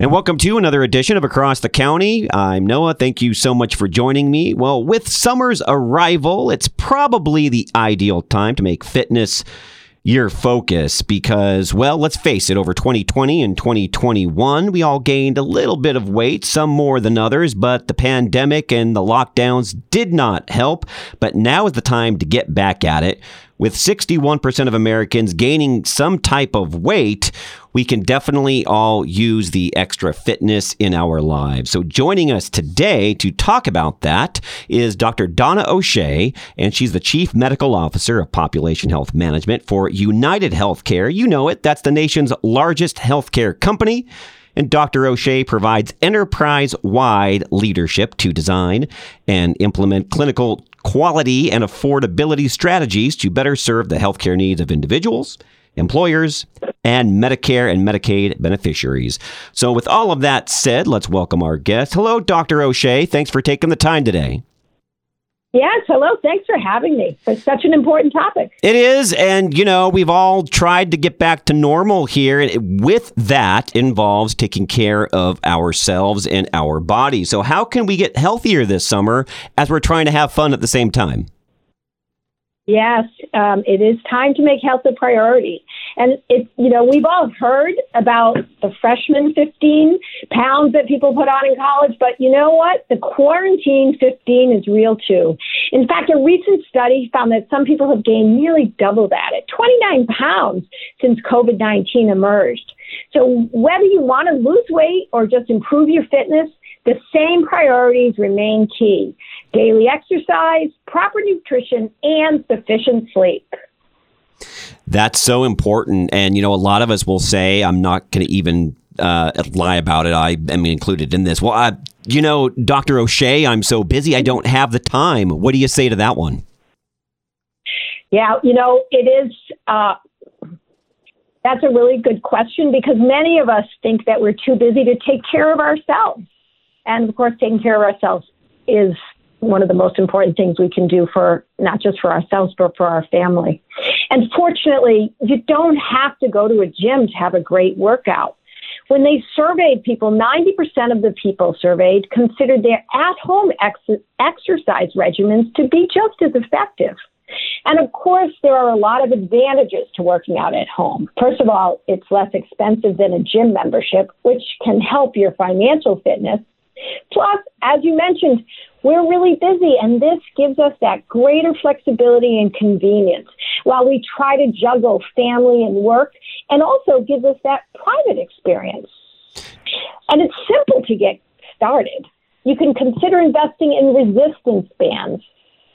And welcome to another edition of Across the County. I'm Noah. Thank you so much for joining me. Well, with summer's arrival, it's probably the ideal time to make fitness your focus because, well, let's face it, over 2020 and 2021, we all gained a little bit of weight, some more than others, but the pandemic and the lockdowns did not help. But now is the time to get back at it. With 61% of Americans gaining some type of weight, we can definitely all use the extra fitness in our lives. So, joining us today to talk about that is Dr. Donna O'Shea, and she's the Chief Medical Officer of Population Health Management for United Healthcare. You know it, that's the nation's largest healthcare company. And Dr. O'Shea provides enterprise wide leadership to design and implement clinical quality and affordability strategies to better serve the healthcare needs of individuals, employers, and Medicare and Medicaid beneficiaries. So, with all of that said, let's welcome our guest. Hello, Dr. O'Shea. Thanks for taking the time today. Yes, hello. Thanks for having me. It's such an important topic. It is. And, you know, we've all tried to get back to normal here. With that involves taking care of ourselves and our bodies. So, how can we get healthier this summer as we're trying to have fun at the same time? Yes, um, it is time to make health a priority. And it, you know, we've all heard about the freshman 15 pounds that people put on in college, but you know what? The quarantine 15 is real too. In fact, a recent study found that some people have gained nearly double that at 29 pounds since COVID 19 emerged. So whether you want to lose weight or just improve your fitness, the same priorities remain key daily exercise, proper nutrition, and sufficient sleep. That's so important. And, you know, a lot of us will say, I'm not going to even uh, lie about it. I am included in this. Well, I, you know, Dr. O'Shea, I'm so busy, I don't have the time. What do you say to that one? Yeah, you know, it is. Uh, that's a really good question because many of us think that we're too busy to take care of ourselves. And of course, taking care of ourselves is one of the most important things we can do for not just for ourselves, but for our family. And fortunately, you don't have to go to a gym to have a great workout. When they surveyed people, 90% of the people surveyed considered their at home ex- exercise regimens to be just as effective. And of course, there are a lot of advantages to working out at home. First of all, it's less expensive than a gym membership, which can help your financial fitness. Plus, as you mentioned, we're really busy, and this gives us that greater flexibility and convenience while we try to juggle family and work, and also gives us that private experience. And it's simple to get started. You can consider investing in resistance bands.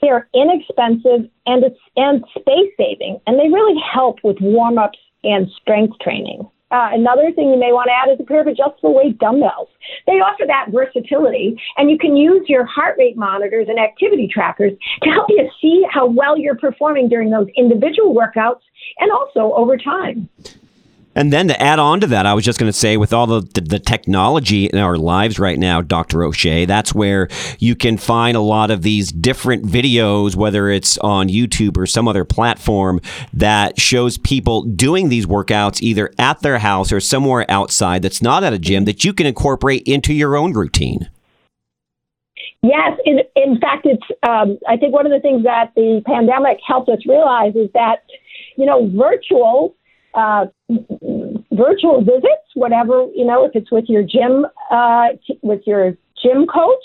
They are inexpensive and and space saving, and they really help with warm ups and strength training. Uh, another thing you may want to add is a pair of adjustable weight dumbbells. They offer that versatility, and you can use your heart rate monitors and activity trackers to help you see how well you're performing during those individual workouts and also over time. And then to add on to that, I was just going to say, with all the, the, the, technology in our lives right now, Dr. O'Shea, that's where you can find a lot of these different videos, whether it's on YouTube or some other platform that shows people doing these workouts either at their house or somewhere outside that's not at a gym that you can incorporate into your own routine. Yes, in, in fact, it's. Um, I think one of the things that the pandemic helped us realize is that, you know, virtual uh, virtual visits, whatever, you know, if it's with your gym, uh, with your gym coach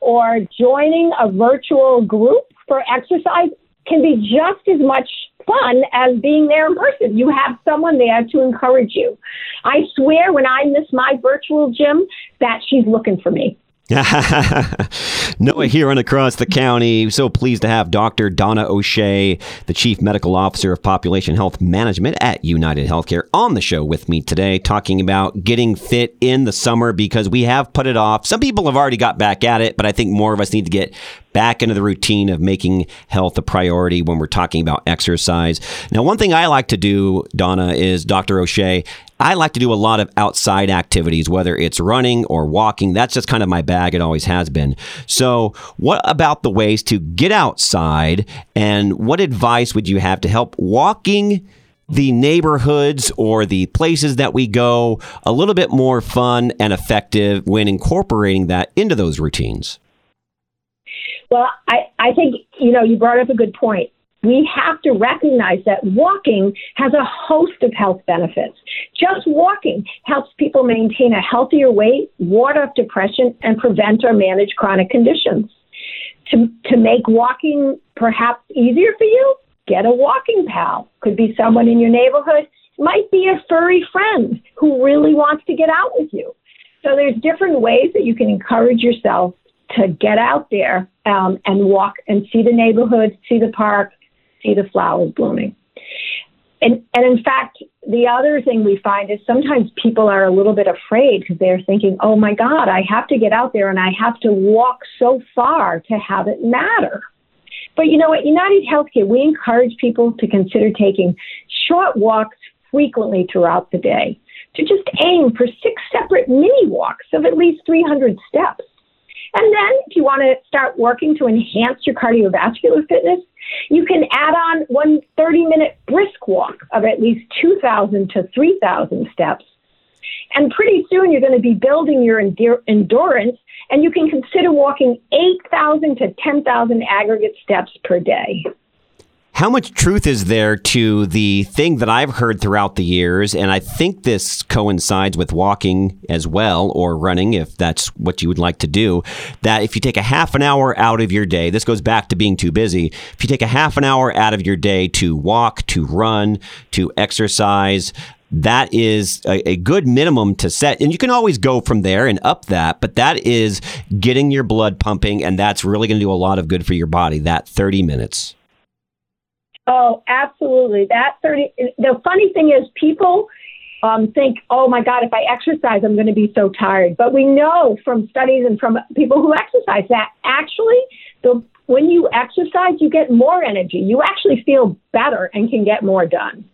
or joining a virtual group for exercise can be just as much fun as being there in person. You have someone there to encourage you. I swear when I miss my virtual gym that she's looking for me. Noah here and across the county. So pleased to have Dr. Donna O'Shea, the Chief Medical Officer of Population Health Management at United Healthcare, on the show with me today, talking about getting fit in the summer because we have put it off. Some people have already got back at it, but I think more of us need to get back into the routine of making health a priority when we're talking about exercise. Now, one thing I like to do, Donna, is Dr. O'Shea, I like to do a lot of outside activities, whether it's running or walking. That's just kind of my bag. It always has been. So, what about the ways to get outside? And what advice would you have to help walking the neighborhoods or the places that we go a little bit more fun and effective when incorporating that into those routines? Well, I, I think, you know, you brought up a good point. We have to recognize that walking has a host of health benefits. Just walking helps people maintain a healthier weight, ward off depression, and prevent or manage chronic conditions. To, to make walking perhaps easier for you, get a walking pal. Could be someone in your neighborhood, might be a furry friend who really wants to get out with you. So there's different ways that you can encourage yourself to get out there um, and walk and see the neighborhood, see the park, see the flowers blooming. And, and in fact, the other thing we find is sometimes people are a little bit afraid because they're thinking, oh my God, I have to get out there and I have to walk so far to have it matter. But you know what? United Healthcare, we encourage people to consider taking short walks frequently throughout the day, to just aim for six separate mini walks of at least 300 steps. And then if you want to start working to enhance your cardiovascular fitness, you can add on one 30 minute brisk walk of at least 2,000 to 3,000 steps. And pretty soon you're going to be building your endurance and you can consider walking 8,000 to 10,000 aggregate steps per day. How much truth is there to the thing that I've heard throughout the years? And I think this coincides with walking as well, or running, if that's what you would like to do. That if you take a half an hour out of your day, this goes back to being too busy. If you take a half an hour out of your day to walk, to run, to exercise, that is a, a, good minimum to set. And you can always go from there and up that, but that is getting your blood pumping, and that's really going to do a lot of good for your body, that 30 minutes. Oh, absolutely. That 30, the funny thing is, people um, think, oh my God, if I exercise, I'm going to be so tired. But we know from studies and from people who exercise that actually, the, when you exercise, you get more energy. You actually feel better and can get more done.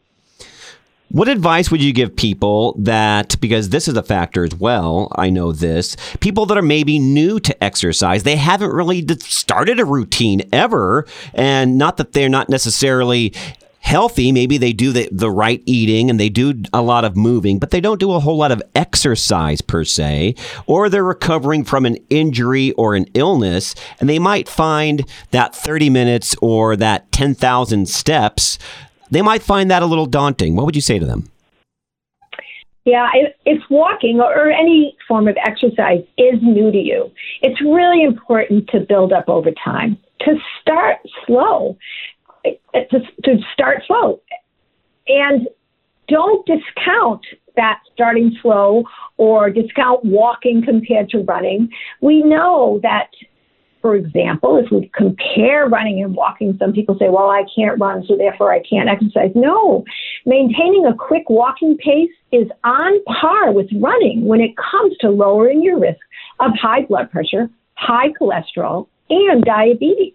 What advice would you give people that, because this is a factor as well, I know this, people that are maybe new to exercise, they haven't really started a routine ever, and not that they're not necessarily healthy. Maybe they do the, the right eating and they do a lot of moving, but they don't do a whole lot of exercise per se, or they're recovering from an injury or an illness, and they might find that 30 minutes or that 10,000 steps they might find that a little daunting. What would you say to them? Yeah, if walking or any form of exercise is new to you, it's really important to build up over time. To start slow, uh, to, to start slow, and don't discount that starting slow or discount walking compared to running. We know that for example, if we compare running and walking, some people say, well, I can't run, so therefore I can't exercise. No, maintaining a quick walking pace is on par with running when it comes to lowering your risk of high blood pressure, high cholesterol, and diabetes.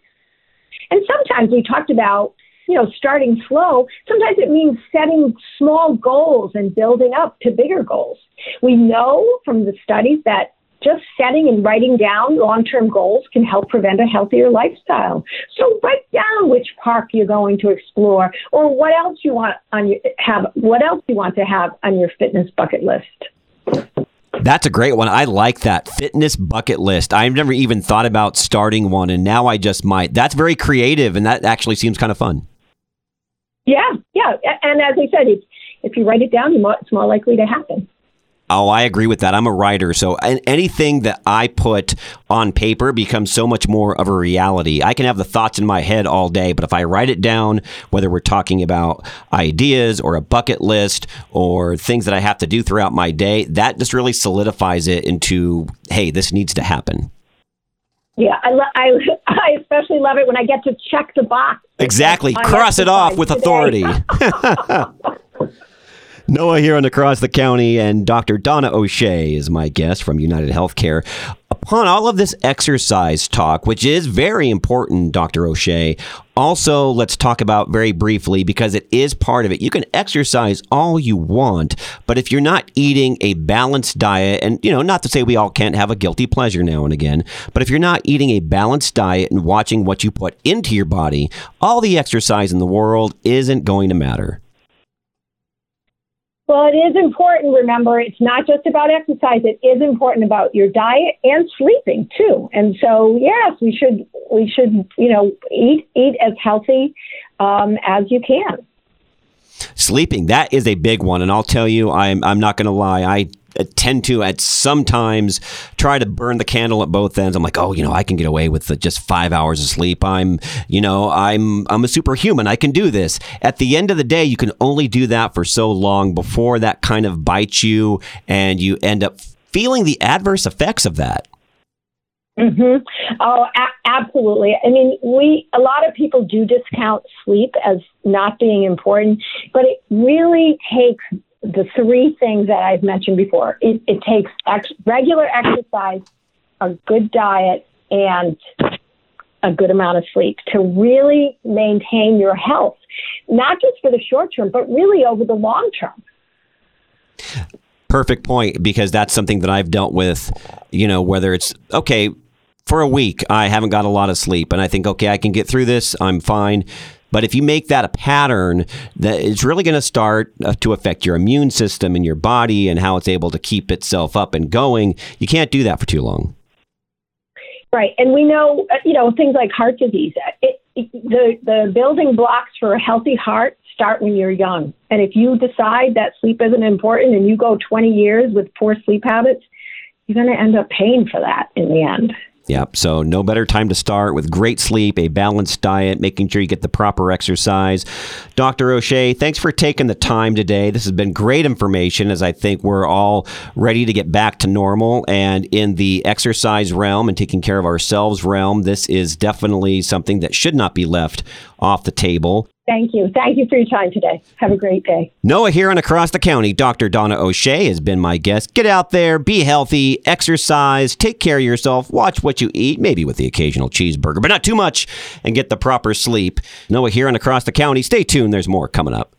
And sometimes we talked about, you know, starting slow. Sometimes it means setting small goals and building up to bigger goals. We know from the studies that just setting and writing down long-term goals can help prevent a healthier lifestyle. So write down which park you're going to explore or what else you want on your have what else you want to have on your fitness bucket list. That's a great one. I like that fitness bucket list. I've never even thought about starting one, and now I just might. That's very creative, and that actually seems kind of fun. Yeah, yeah. And as I said, if you write it down, it's more likely to happen. Oh, I agree with that. I'm a writer, so anything that I put on paper becomes so much more of a reality. I can have the thoughts in my head all day, but if I write it down, whether we're talking about ideas or a bucket list or things that I have to do throughout my day, that just really solidifies it into, hey, this needs to happen. Yeah, I, lo- I, I especially love it when I get to check the box. Exactly. Cross it off with authority. Noah here on Across the County, and Dr. Donna O'Shea is my guest from United Healthcare. Upon all of this exercise talk, which is very important, Dr. O'Shea, also let's talk about very briefly because it is part of it. You can exercise all you want, but if you're not eating a balanced diet, and you know, not to say we all can't have a guilty pleasure now and again, but if you're not eating a balanced diet and watching what you put into your body, all the exercise in the world isn't going to matter. Well, it is important. Remember, it's not just about exercise. It is important about your diet and sleeping too. And so, yes, we should we should you know eat eat as healthy um, as you can. Sleeping that is a big one, and I'll tell you, I'm I'm not going to lie. I tend to at sometimes try to burn the candle at both ends. I'm like, oh, you know, I can get away with just five hours of sleep. I'm, you know, I'm I'm a superhuman. I can do this. At the end of the day, you can only do that for so long before that kind of bites you, and you end up feeling the adverse effects of that. Mm-hmm. Oh, a- absolutely. I mean, we a lot of people do discount sleep as not being important, but it really takes the three things that I've mentioned before. It, it takes ex- regular exercise, a good diet, and a good amount of sleep to really maintain your health, not just for the short term, but really over the long term. Perfect point, because that's something that I've dealt with, you know, whether it's okay, for a week, I haven't got a lot of sleep, and I think, okay, I can get through this. I'm fine. But if you make that a pattern, that it's really going to start uh, to affect your immune system and your body and how it's able to keep itself up and going. You can't do that for too long. Right, and we know, uh, you know, things like heart disease. It, it, the the building blocks for a healthy heart start when you're young. And if you decide that sleep isn't important and you go 20 years with poor sleep habits, you're going to end up paying for that in the end. Yep. So, no better time to start with great sleep, a balanced diet, making sure you get the proper exercise. Dr. O'Shea, thanks for taking the time today. This has been great information as I think we're all ready to get back to normal. And in the exercise realm and taking care of ourselves realm, this is definitely something that should not be left off the table. Thank you. Thank you for your time today. Have a great day. Noah here and across the county, Dr. Donna O'Shea has been my guest. Get out there, be healthy, exercise, take care of yourself, watch what you eat, maybe with the occasional cheeseburger, but not too much, and get the proper sleep. Noah here and across the county. Stay tuned, there's more coming up.